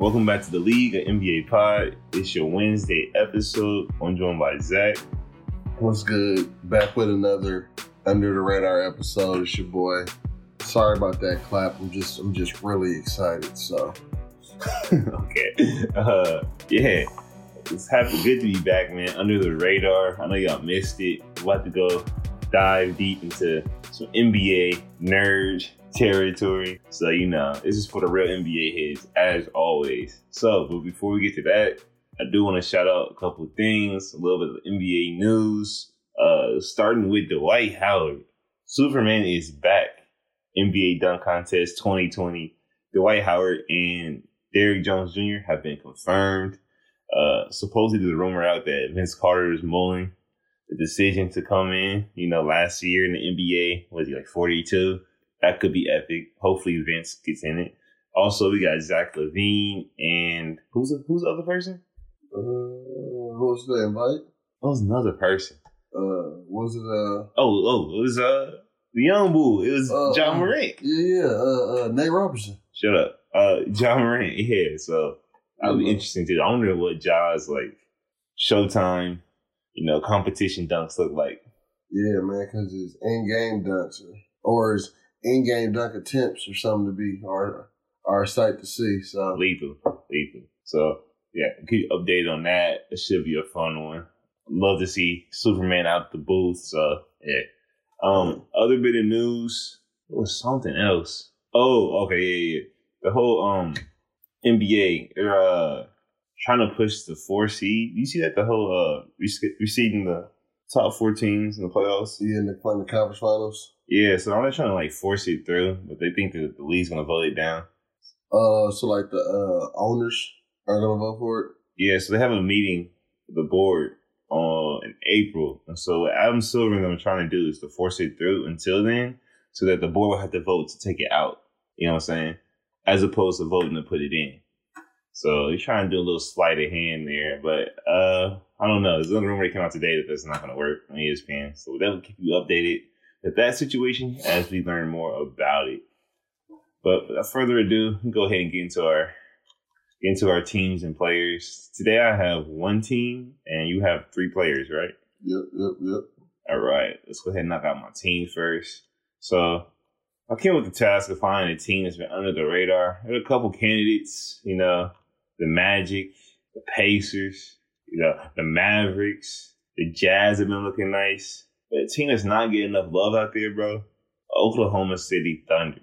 Welcome back to the League, an NBA pod. It's your Wednesday episode. I'm joined by Zech. What's good? Back with another under the radar episode. It's your boy. Sorry about that clap. I'm just I'm just really excited. So okay. Uh, yeah. It's happy good to be back, man. Under the radar. I know y'all missed it. We're about to go dive deep into some NBA nerd territory. So, you know, this is for the real NBA heads, as always. So, but before we get to that, I do want to shout out a couple things, a little bit of NBA news. Uh, starting with Dwight Howard. Superman is back. NBA Dunk Contest 2020. Dwight Howard and Derrick Jones Jr. have been confirmed. Uh, supposedly there's a rumor out that Vince Carter is mulling the decision to come in. You know, last year in the NBA was he like 42? That could be epic. Hopefully Vince gets in it. Also, we got Zach LaVine and who's the, who's the other person? uh, who's the invite? That was another person? Uh, was it uh? Oh, oh, it was uh the young bull. It was Uh, John uh, Morant. Yeah, yeah. Uh, uh, Nate Robinson. Shut up. Uh, John Morant. Yeah. So that'll be interesting too. I wonder what Ja's like Showtime, you know, competition dunks look like. Yeah, man, because his in-game dunks or, or his in-game dunk attempts or something to be our our sight to see. So Lethal, lethal. So yeah, keep updated on that. It should be a fun one. Love to see Superman out the booth. So yeah. Um, other bit of news it was something else. Oh, okay, yeah, yeah. The whole um NBA they're uh trying to push the four seed. You see that the whole uh rec- receiving the top four teams in the playoffs. yeah, and they're playing the conference finals. Yeah, so they're not trying to like force it through, but they think that the league's gonna vote it down. Uh, so like the uh owners are gonna vote for it. Yeah, so they have a meeting with the board on in April. And so what Adam Silver and them are trying to do is to force it through until then, so that the board will have to vote to take it out. You know what I'm saying? As opposed to voting to put it in. So he's trying to do a little sleight of hand there, but uh I don't know. There's another rumor that came out today that that's not going to work on ESPN. So that will keep you updated with that situation as we learn more about it. But without further ado, go ahead and get into our get into our teams and players. Today I have one team and you have three players, right? Yep, yep, yep. All right, let's go ahead and knock out my team first. So I came with the task of finding a team that's been under the radar. There are a couple candidates, you know, the Magic, the Pacers, you know, the Mavericks, the Jazz have been looking nice. But a team that's not getting enough love out there, bro, Oklahoma City Thunder.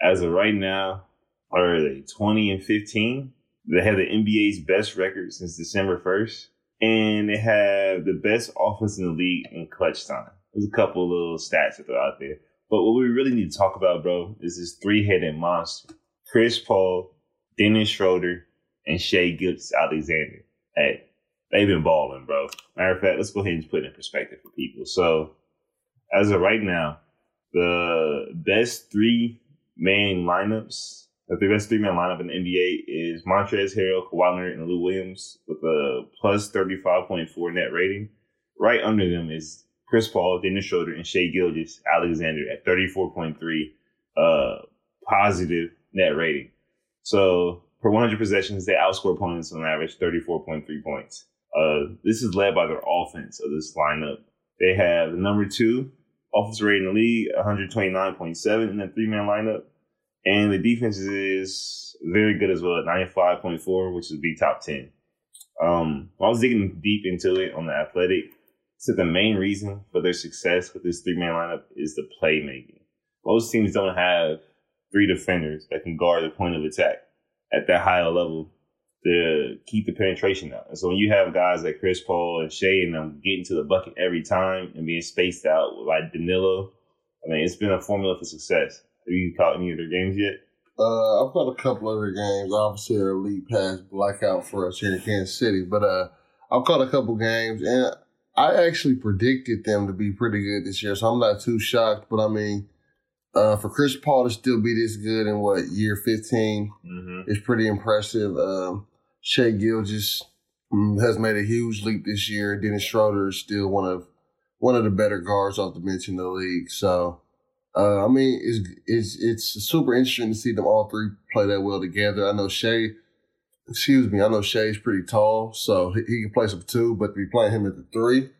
As of right now, are they 20 and 15? They have the NBA's best record since December 1st and they have the best offense in the league in clutch time. There's a couple little stats that are out there. But what we really need to talk about, bro, is this three headed monster Chris Paul, Dennis Schroeder, and Shea Gilgis Alexander. Hey, they've been balling, bro. Matter of fact, let's go ahead and put it in perspective for people. So, as of right now, the best three main lineups the best three man lineup in the NBA is Montrezl Harrell, Kawhi Leonard, and Lou Williams with a plus thirty five point four net rating. Right under them is Chris Paul, Dennis Schroeder, and Shea Gilgis Alexander at thirty four point three uh, positive net rating. So per one hundred possessions, they outscore opponents on average thirty four point three points. Uh, this is led by their offense of this lineup. They have number two offense rating in the league, one hundred twenty nine point seven in that three man lineup. And the defense is very good as well at 95.4, which would be top 10. Um, I was digging deep into it on the athletic. So the main reason for their success with this three man lineup is the playmaking. Most teams don't have three defenders that can guard the point of attack at that higher level to keep the penetration out. And so when you have guys like Chris Paul and Shai and them getting to the bucket every time and being spaced out like Danilo, I mean, it's been a formula for success. Have you caught any of their games yet? Uh, I've got a couple other games. Obviously, league pass blackout for us here in Kansas City, but uh, I've caught a couple games, and I actually predicted them to be pretty good this year, so I'm not too shocked. But I mean, uh, for Chris Paul to still be this good in what year 15 Mm-hmm. is pretty impressive. Um, Shai Gilgeous mm, has made a huge leap this year. Dennis Schroeder is still one of one of the better guards off the bench in the league. So, uh, I mean, it's it's it's super interesting to see them all three play that well together. I know Shea excuse me, I know Shai's pretty tall, so he, he can play some two, but to be playing him at the three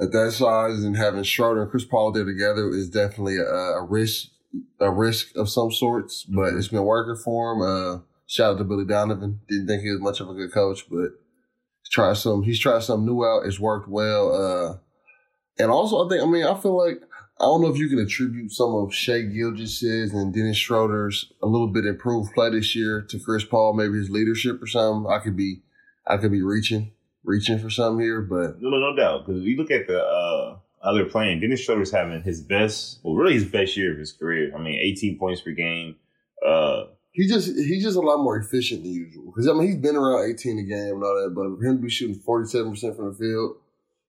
at that size and having Schroeder and Chris Paul there together is definitely a, a risk, a risk of some sorts. But it's been working for him. Uh, shout out to Billy Donovan. Didn't think he was much of a good coach, but try some. He's tried something new out. It's worked well. Uh, and also, I think, I mean, I feel like I don't know if you can attribute some of Shai Gilgeous's and Dennis Schroeder's a little bit improved play this year to Chris Paul, maybe his leadership or something. I could be, I could be reaching, reaching for something here, but no, no, no doubt. Because if you look at the uh, other playing, Dennis Schroeder's having his best, well, really his best year of his career. I mean, 18 points per game. Uh, he just he's just a lot more efficient than usual. Because I mean, he's been around 18 a game and all that, but for him to be shooting 47 percent from the field,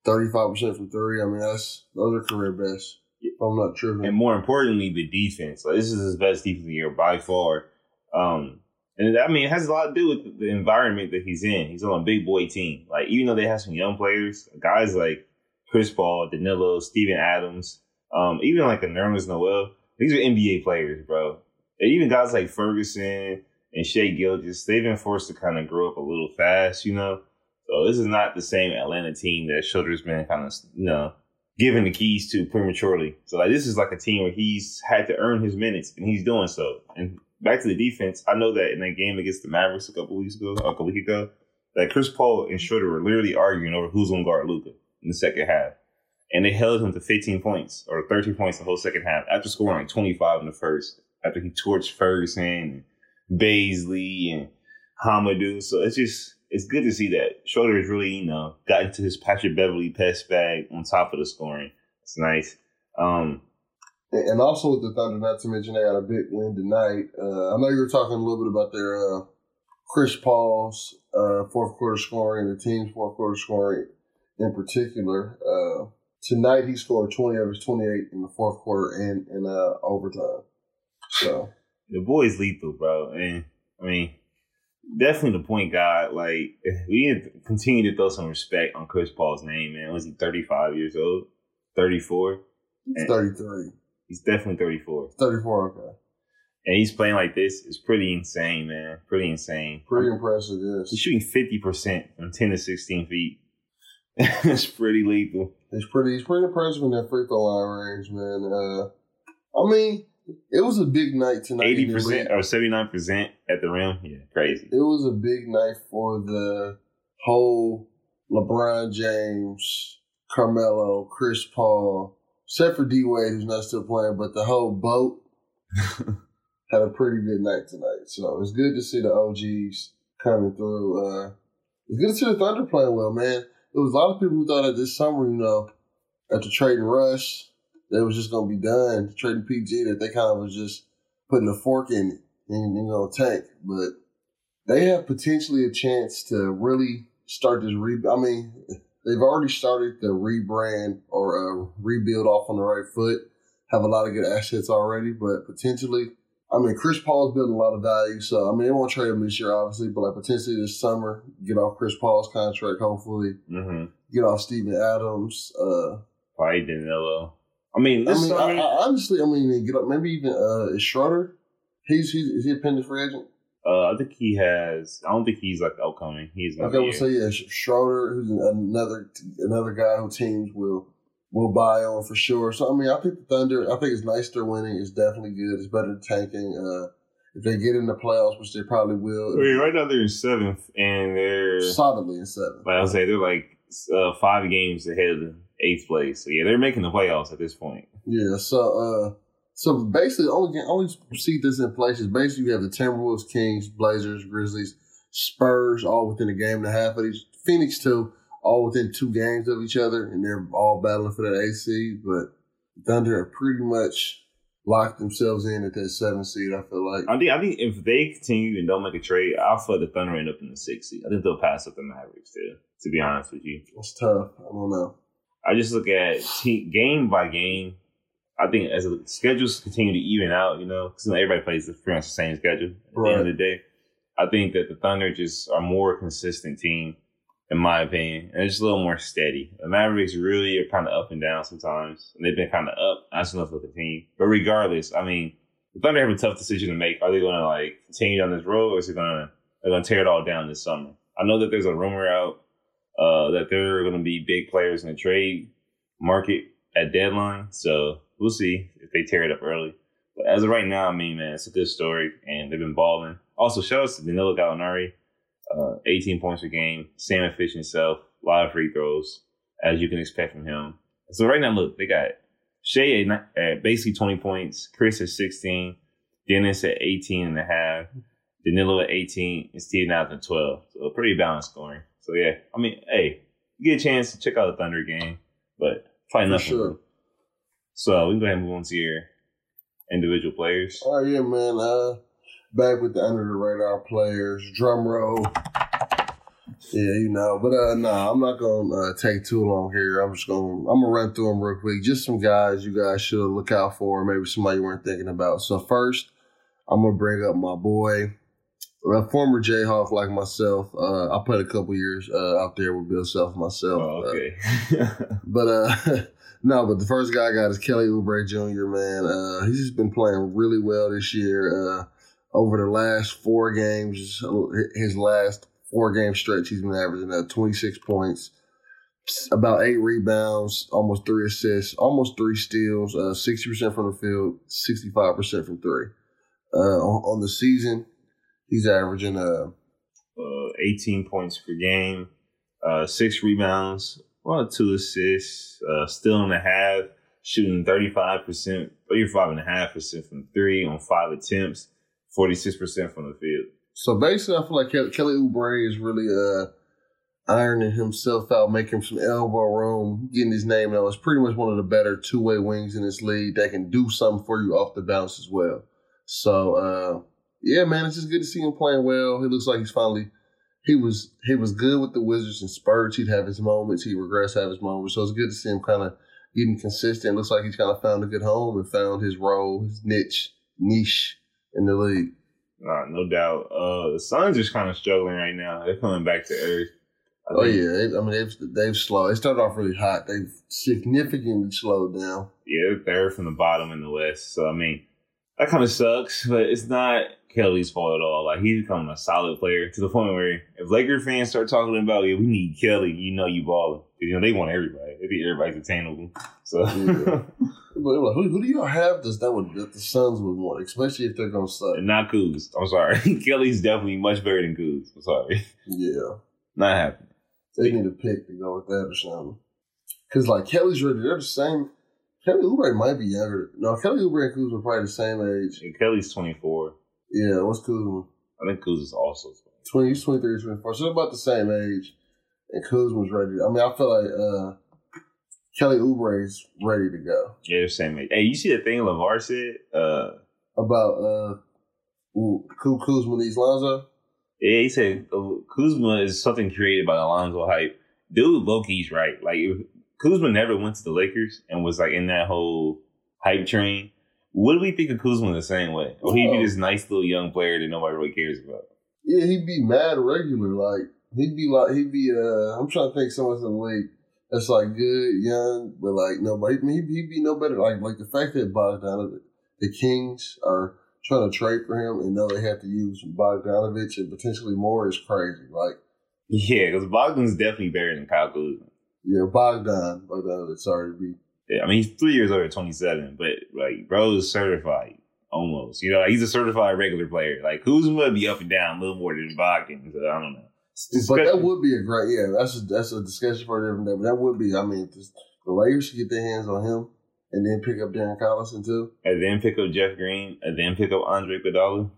35 percent from three, I mean, that's those are career best. I'm not tripping. And more importantly, the defense. Like, this is his best defense of the year by far. Um, and I mean, it has a lot to do with the environment that he's in. He's on a big boy team. Like, even though they have some young players, guys like Chris Paul, Danilo, Steven Adams, um, even like a Nerlens Noel, these are NBA players, bro. And even guys like Ferguson and Shai Gilgeous, they've been forced to kind of grow up a little fast, you know. So this is not the same Atlanta team that Schroeder's been kind of, you know, given the keys to prematurely. So like this is like a team where he's had to earn his minutes and he's doing so. And back to the defense, I know that in that game against the Mavericks a couple weeks ago, a couple weeks ago, that Chris Paul and Schroeder were literally arguing over who's gonna guard Luka in the second half. And they held him to 15 points or 13 points the whole second half after scoring like 25 in the first. After he torched Ferguson and Bazley and Hamidou. So it's just it's good to see that Schroeder has really, you know, got into his Patrick Beverley pass bag on top of the scoring. It's nice. Um, and also with the Thunder, not to mention they got a big win tonight. Uh, I know you were talking a little bit about their uh, Chris Paul's uh, fourth quarter scoring the team's fourth quarter scoring in particular. Uh, tonight he scored 20 of his 28 in the fourth quarter and in uh, overtime. So the boy's lethal, bro. And I mean, definitely the point guard. Like we need to continue to throw some respect on Chris Paul's name, man. Was he thirty five years old? Thirty four? He's thirty three. He's definitely thirty four. Thirty four, okay. And he's playing like this. It's pretty insane, man. Pretty insane. Pretty impressive, yes. He's shooting fifty percent from ten to sixteen feet. it's pretty lethal. It's pretty. He's pretty impressive in that free throw line range, man. Uh, I mean, it was a big night tonight. Eighty percent or seventy nine percent at the rim. Yeah, crazy. It was a big night for the whole LeBron James, Carmelo, Chris Paul, except for D Wade, who's not still playing, but the whole boat had a pretty good night tonight. So it's good to see the OGs coming through. Uh, it's good to see the Thunder playing well, man. There was a lot of people who thought that this summer, you know, after trading Russ, that was just gonna be done trading PG that they kind of was just putting a fork in it and you know tank, but they have potentially a chance to really start this re. I mean, they've already started the rebrand or uh, rebuild off on the right foot. Have a lot of good assets already, but potentially, I mean, Chris Paul's building a lot of value. So I mean, they won't trade him this year, obviously, but like potentially this summer, get off Chris Paul's contract. Hopefully, mm-hmm. get off Steven Adams. Uh, Probably Danilo. I mean, I mean, I, I, honestly, I mean, get up. Maybe even uh, is Schroeder. He's, he's is he a pending free agent? Uh, I think he has. I don't think he's like upcoming. He's okay. We'll say yeah, Schroeder, who's another another guy who teams will will buy on for sure. So I mean, I think the Thunder. I think it's nice they're winning. It's definitely good. It's better than tanking. Uh, if they get in the playoffs, which they probably will. I mean, right now they're in seventh, and they're solidly in seventh. But I'll say they're like uh, five games ahead of eighth place. So yeah, they're making the playoffs at this point. Yeah. So uh, so basically, only only see this in places. Basically, you have the Timberwolves, Kings, Blazers, Grizzlies, Spurs, all within a game and a half of each. Phoenix too, all within two games of each other, and they're all battling for that AC. But Thunder have pretty much locked themselves in at that seven seed. I feel like. I think I think if they continue and don't make a trade, I feel like the Thunder end up in the six seed. I think they'll pass up the Mavericks too. To be honest with you, it's tough. I don't know. I just look at team, game by game. I think as the schedules continue to even out, you know, because everybody plays pretty much the same schedule at right. the end of the day. I think that the Thunder just are more consistent team, in my opinion, and it's just a little more steady. The Mavericks really are kind of up and down sometimes, and they've been kind of up. That's enough with the team. But regardless, I mean, the Thunder have a tough decision to make. Are they going to like continue down this road, or is it going to they're gonna tear it all down this summer. I know that there's a rumor out uh, that there are gonna be big players in the trade market at deadline. So we'll see if they tear it up early. But as of right now, I mean, man, it's a good story, and they've been balling. Also, shout out to Danilo Gallinari, uh, 18 points a game, same efficient self, a lot of free throws, as you can expect from him. So right now, look, they got Shai at, at basically 20 points, Chris at 16, Dennis at 18 and a half, Danilo at 18, and Steve Nash at 12. So a pretty balanced scoring. So yeah, I mean, hey, you get a chance to check out the Thunder game, but probably nothing. sure. So we can go ahead and move on to your individual players. Oh yeah, man. Uh, back with the under the radar players. Drum roll. Yeah, you know, but uh, no, nah, I'm not gonna uh, take too long here. I'm just gonna I'm gonna run through them real quick. Just some guys you guys should look out for. Maybe somebody you weren't thinking about. So first, I'm gonna bring up my boy, a former Jayhawk like myself. Uh, I played a couple years uh, out there with Bill Self myself. Oh, Uh, okay. but uh no, but the first guy I got is Kelly Oubre Jr. Man, uh, he's just been playing really well this year. Uh, over the last four games, his last four game stretch, he's been averaging uh, 26 points, about eight rebounds, almost three assists, almost three steals, uh, 60% from the field, 65% from three. Uh, on, the season, he's averaging uh, uh, 18 points per game, uh, six rebounds, well, two assists, uh, still in the half, shooting 35%, 35.5% from three on five attempts, 46% from the field. So basically, I feel like Kelly, Kelly Oubre is really uh, ironing himself out, making some elbow room, getting his name out. It's pretty much one of the better two way wings in this league that can do something for you off the bounce as well. So uh, yeah, man, it's just good to see him playing well. He looks like he's finally he was he was good with the Wizards and Spurs. He'd have his moments. He regressed, have his moments. So it's good to see him kind of getting consistent. Looks like he's kind of found a good home and found his role, his niche, niche in the league. Uh, no doubt. Uh, the Suns are kind of struggling right now. They're coming back to earth. I Oh think- yeah, they, I mean they've they've slowed. They started off really hot. They've significantly slowed down. Yeah, they're third from the bottom in the West. So I mean, that kind of sucks, but it's not Kelly's fault at all. Like he's becoming a solid player to the point where if Laker fans start talking about, yeah, we need Kelly, you know, you balling. You know, they want everybody. They think everybody's attainable. So Yeah. Who, who do y'all have this that would that the Suns would want, especially if they're gonna suck? not Kuz. I'm sorry. Kelly's definitely much better than Kuz. I'm sorry. Yeah, Not happening. they need a pick to go with that or something. Because like Kelly's ready, they're the same. Kelly Oubre might be younger. No, Kelly Oubre and Kuzma are probably the same age. And Kelly's 24. Yeah, what's Kuzma? I think Kuz is also 20. 20, he's 23, 24. So they're about the same age. And Kuzma's ready. I mean, I feel like uh, Kelly Oubre is ready to go. Yeah, same. Hey, you see the thing LaVar said? Uh, About uh, Kuzma needs Lonzo. Yeah, he said uh, Kuzma is something created by Alonzo hype. Dude, Loki's right. Like if Kuzma never went to the Lakers and was like in that whole hype train, What do we think of Kuzma the same way? Or he'd be this nice little young player that nobody really cares about? Yeah, he'd be mad regular. Like he'd be like he'd be. uh I'm trying to think someone's in the league that's like good, young, but like nobody. He'd, he'd be no better. Like like the fact that Bogdanovich, the Kings are trying to trade for him and know they have to use Bogdanovich and potentially more is crazy. Like Yeah, because Bogdan's definitely better than Kyle Kuzma. yeah, Bogdan Bogdanovich. Sorry to be. Yeah, I mean, he's three years older, 27, but like, bro is certified almost. You know, like, he's a certified regular player. Like, Kuzma would be up and down a little more than Bogdan. So I don't know. But that would be a great. Yeah, that's a, that's a discussion for a different day. But that would be. I mean, just, the Lakers should get their hands on him and then pick up Darren Collison too. and then pick up Jeff Green, and then pick up Andre Iguodala.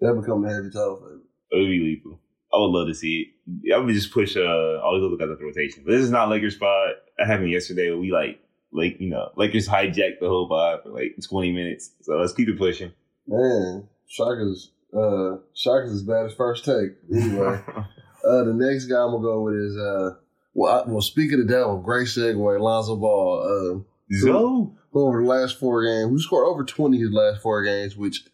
That would become the heavy title favorite. It would be lethal. I would love to see it. I would just push uh, all these other guys up the rotation. But this is not Lakers spot. That happened yesterday. We like, like you know, Lakers hijacked the whole vibe for like 20 minutes. So let's keep it pushing. Man, Shaka's uh Shaka's as bad as first take. Anyway, uh the next guy I'm gonna go with is uh well I, well speak of devil, great segue, Lonzo Ball. Uh so who over the last four games, who scored over twenty his last four games, which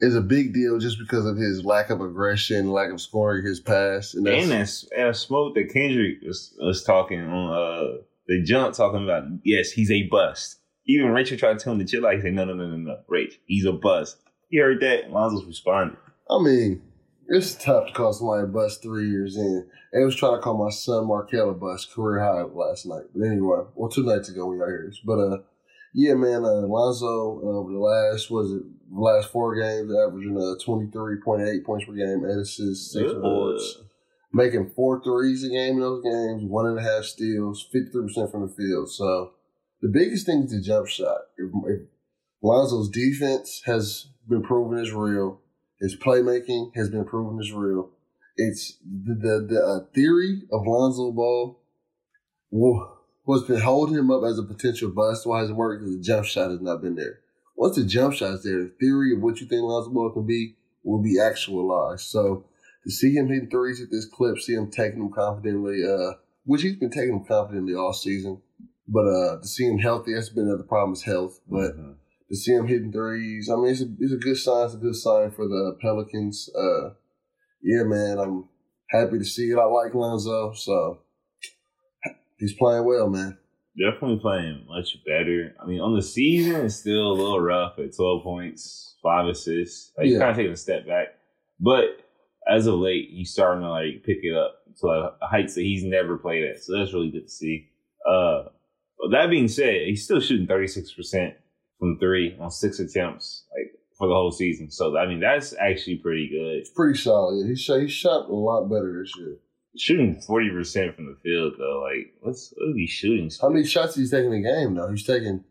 is a big deal just because of his lack of aggression, lack of scoring his pass. And that's, and that's and smoke that Kendrick was, was talking on uh the jump talking about. Yes, he's a bust. Even Rachel tried to tell him to chill out. He said, "No, no, no, no, no, Rach, he's a bust." He heard that. Lonzo's responded. I mean, It's tough to call somebody a bust three years in. They was trying to call my son Markelle a bust career high last night. But anyway, well, two nights ago we got here. But uh, yeah, man, uh, Lonzo over uh, the last was it last four games averaging uh twenty three point eight points per game, eight assists, six boards, making four threes a game in those games, one and a half steals, fifty three percent from the field. So the biggest thing is the jump shot. If, if Lonzo's defense has been proven is real. His playmaking has been proven is real. It's the the, the uh, theory of Lonzo Ball what's been holding him up as a potential bust. Why hasn't worked? Because the jump shot has not been there. Once the jump shot is there, the theory of what you think Lonzo Ball can be will be actualized. So to see him hitting threes at this clip, see him taking them confidently, uh, which he's been taking them confidently all season. But uh, to see him healthy, that's been another problem is health. But mm-hmm to see him hitting threes. I mean, it's a, it's a good sign. It's a good sign for the Pelicans. Uh, yeah, man, I'm happy to see it. I like Lonzo, so he's playing well, man. Definitely playing much better. I mean, on the season, it's still a little rough at 12 points, five assists. Like, yeah. He's kind of taking a step back. But as of late, he's starting to like pick it up to like heights that he's never played at. So that's really good to see. Uh, but that being said, he's still shooting 36% from three on six attempts, like for the whole season. So I mean, that's actually pretty good. It's pretty solid. He shot, he shot a lot better this year. Shooting forty percent from the field though, like what's what he shooting? How many shots he's taking a game though? He's taking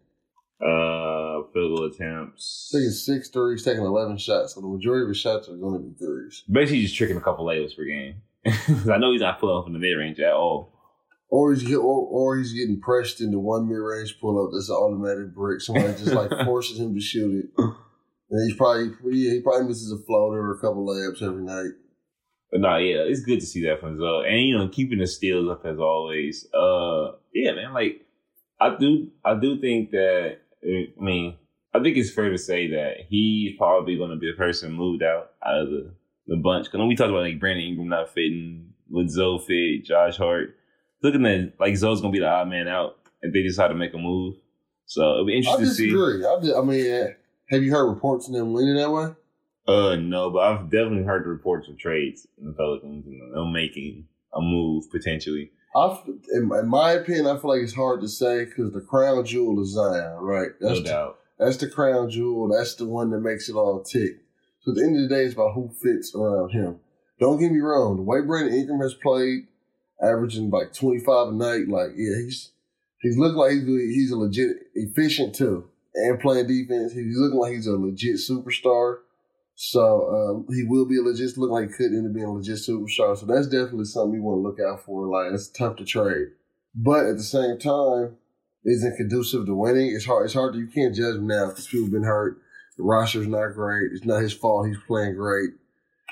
uh field goal attempts. Taking six threes, taking eleven shots. So the majority of his shots are going to be threes. Basically, just tricking a couple layups per game. I know he's not pulling from the mid range at all. Or he's get, or, or he's getting pressed into one mid range pull up that's an automatic brick. Somebody just like forces him to shoot it. And he's probably yeah, he probably misses a floater or a couple layups every night. But no, yeah, it's good to see that from Zo. And you know, keeping the steals up as always. Uh yeah, man, like I do I do think that I mean, I think it's fair to say that he's probably gonna be the person moved out out of the, the bunch. Cause when we talked about like Brandon Ingram not fitting, with Zo fit, Josh Hart looking at like Zo's gonna be the odd man out if they decide to make a move. So it'll be interesting to see. I, just, I mean, uh, have you heard reports of them leaning that way? Uh, no, but I've definitely heard the reports of trades in the Pelicans and them making a move potentially. I, in, in, my opinion, I feel like it's hard to say because the crown jewel is Zion, right? That's no the, doubt. That's the crown jewel. That's the one that makes it all tick. So at the end of the day, it's about who fits around him. Don't get me wrong. The way Brandon Ingram has played, averaging like 25 a night. Like, yeah, he's he's looking like he's he's a legit efficient too, and playing defense. He's looking like he's a legit superstar. So um, he will be a legit. Look like he could end up being a legit superstar. So that's definitely something you want to look out for. Like, it's tough to trade, but at the same time, isn't conducive to winning. It's hard. It's hard. To, you can't judge him now because people have been hurt. The roster's not great. It's not his fault. He's playing great.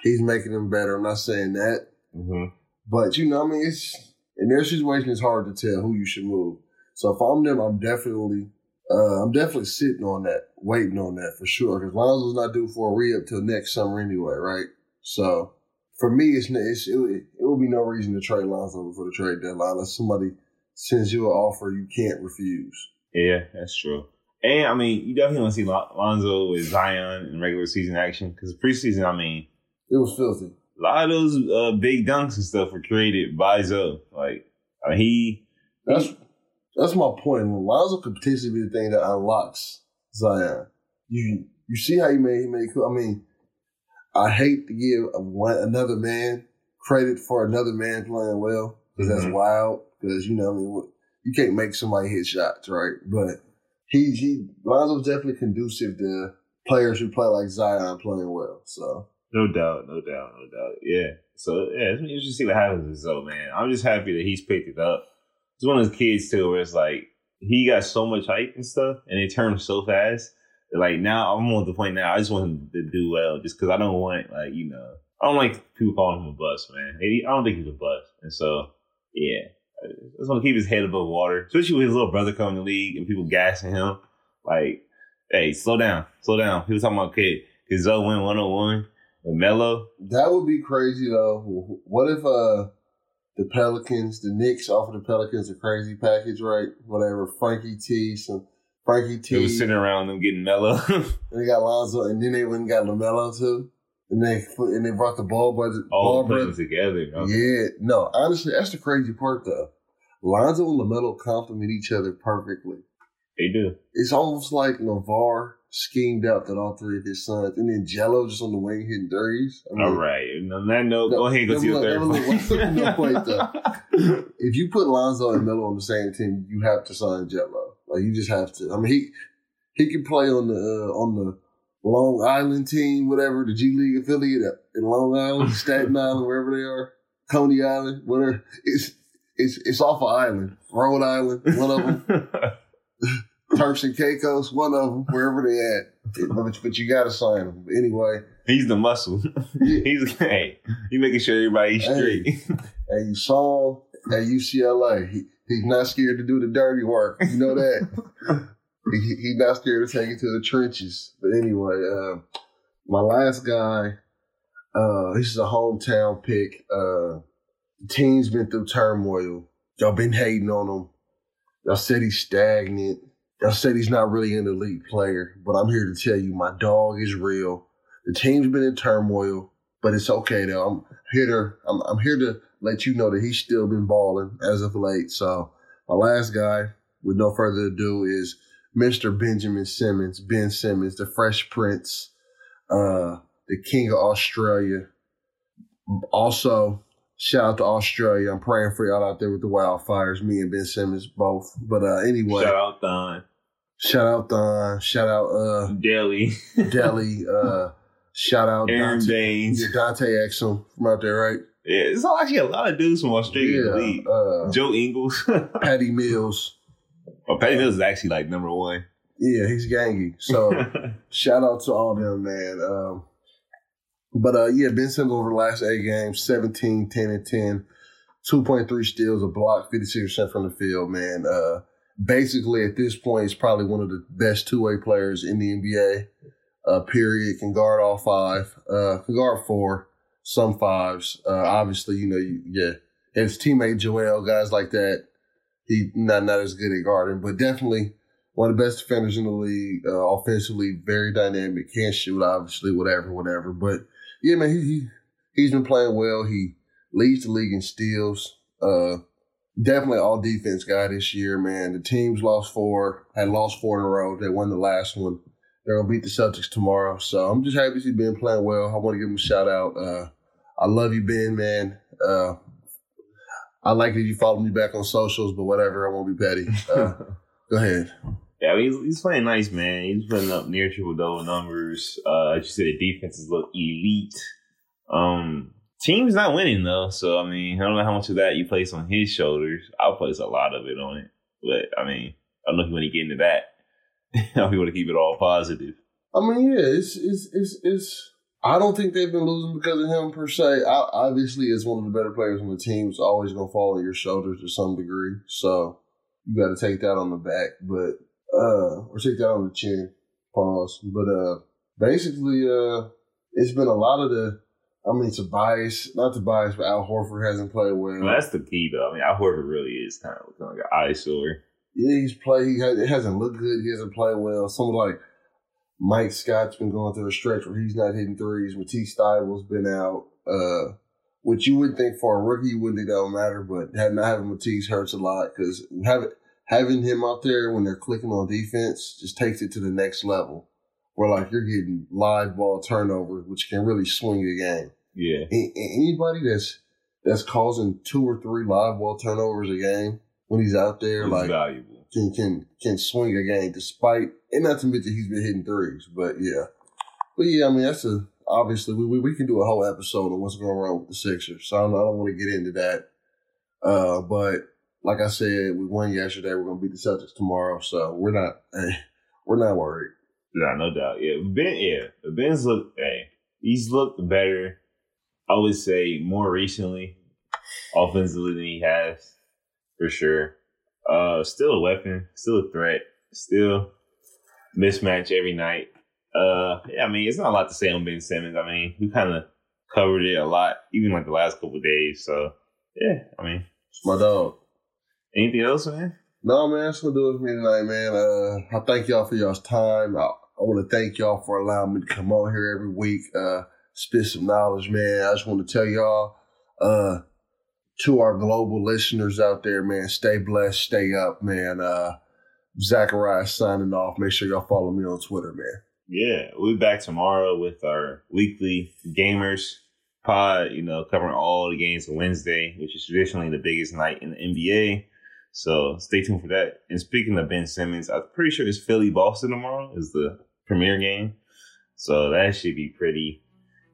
He's making them better. I'm not saying that. Mm-hmm. But you know, I mean, it's in their situation, it's hard to tell who you should move. So if I'm them, I'm definitely, uh, I'm definitely sitting on that, waiting on that for sure. Because Lonzo's not due for a re-up till next summer anyway, right? So for me, it's, it's it, it will be no reason to trade Lonzo before the trade deadline unless somebody sends you an offer you can't refuse. Yeah, that's true. And I mean, you definitely want to see Lonzo with Zion in regular season action because preseason, I mean, it was filthy a lot of those uh, big dunks and stuff were created by Zo. Like uh, he, that's that's my point. Lonzo could potentially be the thing that unlocks Zion. You you see how he made he made. I mean, I hate to give one, another man credit for another man playing well because mm-hmm. that's wild. Because you know, I mean, you can't make somebody hit shots, right? But he he Lonzo's definitely conducive to players who play like Zion playing well. So no doubt, no doubt, no doubt. Yeah. So yeah, it's interesting to see what happens. with Zo, man, I'm just happy that he's picked it up. It's one of those kids too, where it's like he got so much hype and stuff, and it turned so fast. Like now, I'm on the point now. I just want him to do well, just because I don't want like you know, I don't like people calling him a bust, man. I don't think he's a bust, and so yeah, I just want to keep his head above water, especially with his little brother coming to league and people gassing him. Like, hey, slow down, slow down. He was talking about kid. His Zoe went 101 and That would be crazy though. What if uh the Pelicans, the Knicks offer the Pelicans a crazy package, right? Whatever, Frankie T, some Frankie T. They was sitting around them getting Mello. and they got Lonzo, and then they went and got LaMelo too. And they and they brought the ball brothers all putting together. Yeah, no, honestly, that's the crazy part though. Lonzo and LaMelo complement each other perfectly. They do. It's almost like LaVar schemed out that all three of his sons, and then Gelo just on the wing hitting threes. I mean, All right. And on that note, No, go ahead and go your no, third point. If you put Lonzo and Melo on the same team, you have to sign Gelo. Like you just have to. I mean, he he can play on the uh, on the Long Island team, whatever the G League affiliate in Long Island, Staten Island, wherever they are, Coney Island, whatever. It's it's it's off an island, Rhode Island, one of them. Turks and Caicos, one of them, wherever they at. But, but you got to sign them anyway. He's the muscle. Yeah. He's hey, he making sure everybody's Hey. straight. And you saw him at UCLA. He, he's not scared to do the dirty work. You know that. he, he's not scared to take it to the trenches. But anyway, uh, my last guy, uh, this is a hometown pick. Uh, the team's been through turmoil. Y'all been hating on him. Y'all said he's stagnant. Y'all said he's not really an elite player. But I'm here to tell you, my dog is real. The team's been in turmoil, but it's okay though. I'm here to I'm, I'm here to let you know that he's still been balling as of late. So my last guy, with no further ado, is Mr. Benjamin Simmons, Ben Simmons, the Fresh Prince, uh, the King of Australia. Also, shout out to Australia. I'm praying for y'all out there with the wildfires. Me and Ben Simmons both. But uh, anyway, Shout out Don. Shout out Don. Shout out uh, Delly. Delly. Uh, shout out Aaron Dante, Baynes. yeah, Dante Exum from out there, right? Yeah, it's all actually a lot of dudes from Australia the league. uh, Joe Ingles. Patty Mills. well, Patty Mills is actually like number one. Yeah, he's gangy. So shout out to all them, man. Um, but uh, yeah, Ben Simmons over the last eight games, 17, 10, and 10, 2.3 steals, a block, 56% from the field, man. Uh, basically, at this point, he's probably one of the best two way players in the NBA. Uh, period. Can guard all five. Uh, can guard four, some fives. Uh, obviously, you know, you, yeah. His teammate Joel, guys like that, he not not as good at guarding, but definitely one of the best defenders in the league. Uh, offensively, very dynamic. Can't shoot, obviously, whatever, whatever. But yeah, man, he, he he's been playing well. He leads the league in steals. Uh, definitely all defense guy this year, man. The team's lost four, had lost four in a row. They won the last one. They're gonna beat the Celtics tomorrow. So I'm just happy see Ben playing well. I want to give him a shout out. Uh, I love you, Ben, man. Uh, I like that you follow me back on socials, but whatever. I won't be petty. Uh, go ahead. Yeah, I mean, he's, he's playing nice, man. He's putting up near triple double numbers. Uh, as you said, the defenses look elite. Um, team's not winning though, so I mean, I don't know how much of that you place on his shoulders. I'll place a lot of it on it, but I mean, I don't know if you want to get into that. if you want to keep it all positive. I mean, yeah, it's it's it's it's. I don't think they've been losing because of him per se. I, obviously, as one of the better players on the team, it's always going to fall on your shoulders to some degree. So you got to take that on the back, but uh, or take that on the chin. Pause. But uh, basically, uh, it's been a lot of the. I mean, it's a bias, not the bias, but Al Horford hasn't played well. Well, that's the key, though. I mean, Al Horford really is kind of looking like an eyesore. yeah, he's played. He has, it hasn't looked good. He hasn't played well. Someone like Mike Scott's been going through a stretch where he's not hitting threes. Matisse Thybulle's been out. Uh, which you wouldn't think for a rookie, you wouldn't think that would matter, but not having Matisse hurts a lot because having having him out there when they're clicking on defense just takes it to the next level. Where like you're getting live ball turnovers, which can really swing a game. Yeah. Anybody that's that's causing two or three live ball turnovers a game when he's out there, It's like valuable. can can can swing a game despite and not to mention he's been hitting threes, but yeah. But yeah, I mean that's a obviously we we, we can do a whole episode on what's going on with the Sixers. So I don't, I don't want to get into that. Uh, but like I said, we won yesterday. We're gonna beat the Celtics tomorrow, so we're not we're not worried. Yeah, no doubt. Yeah, Ben. Yeah, Ben's look. Hey, he's looked better. I would say more recently, offensively than he has, for sure. Uh, still a weapon, still a threat, still mismatch every night. Uh, yeah, I mean, it's not a lot to say on Ben Simmons. I mean, we kind of covered it a lot, even like the last couple of days. So yeah, I mean, It's my dog. anything else, man? No, man, that's gonna do it for me tonight, man. Uh, I thank y'all for y'all's time. I, I want to thank y'all for allowing me to come on here every week. Uh, spit some knowledge, man. I just want to tell y'all, uh, to our global listeners out there, man, stay blessed, stay up, man. Uh, Zachariah signing off. Make sure y'all follow me on Twitter, man. Yeah, we'll be back tomorrow with our weekly gamers pod, you know, covering all the games on Wednesday, which is traditionally the biggest night in the NBA. So stay tuned for that. And speaking of Ben Simmons, I'm pretty sure it's Philly Boston tomorrow is the premier game. So that should be pretty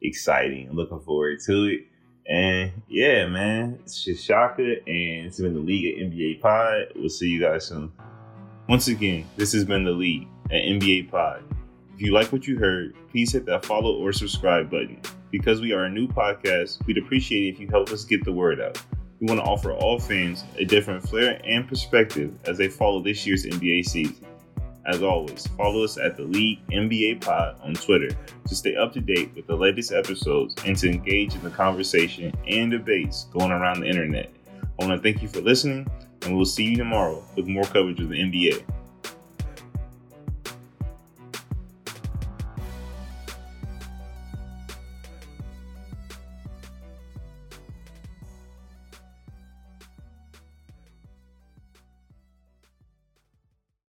exciting. Looking forward to it. And yeah, man, it's Shaka, and it's been the League at NBA Pod. We'll see you guys soon. Once again, this has been the League at NBA Pod. If you like what you heard, please hit that follow or subscribe button. Because we are a new podcast, we'd appreciate it if you help us get the word out. We want to offer all fans a different flair and perspective as they follow this year's NBA season. As always, follow us at the League NBA Pod on Twitter to stay up to date with the latest episodes and to engage in the conversation and debates going around the internet. I want to thank you for listening, and we'll see you tomorrow with more coverage of the NBA.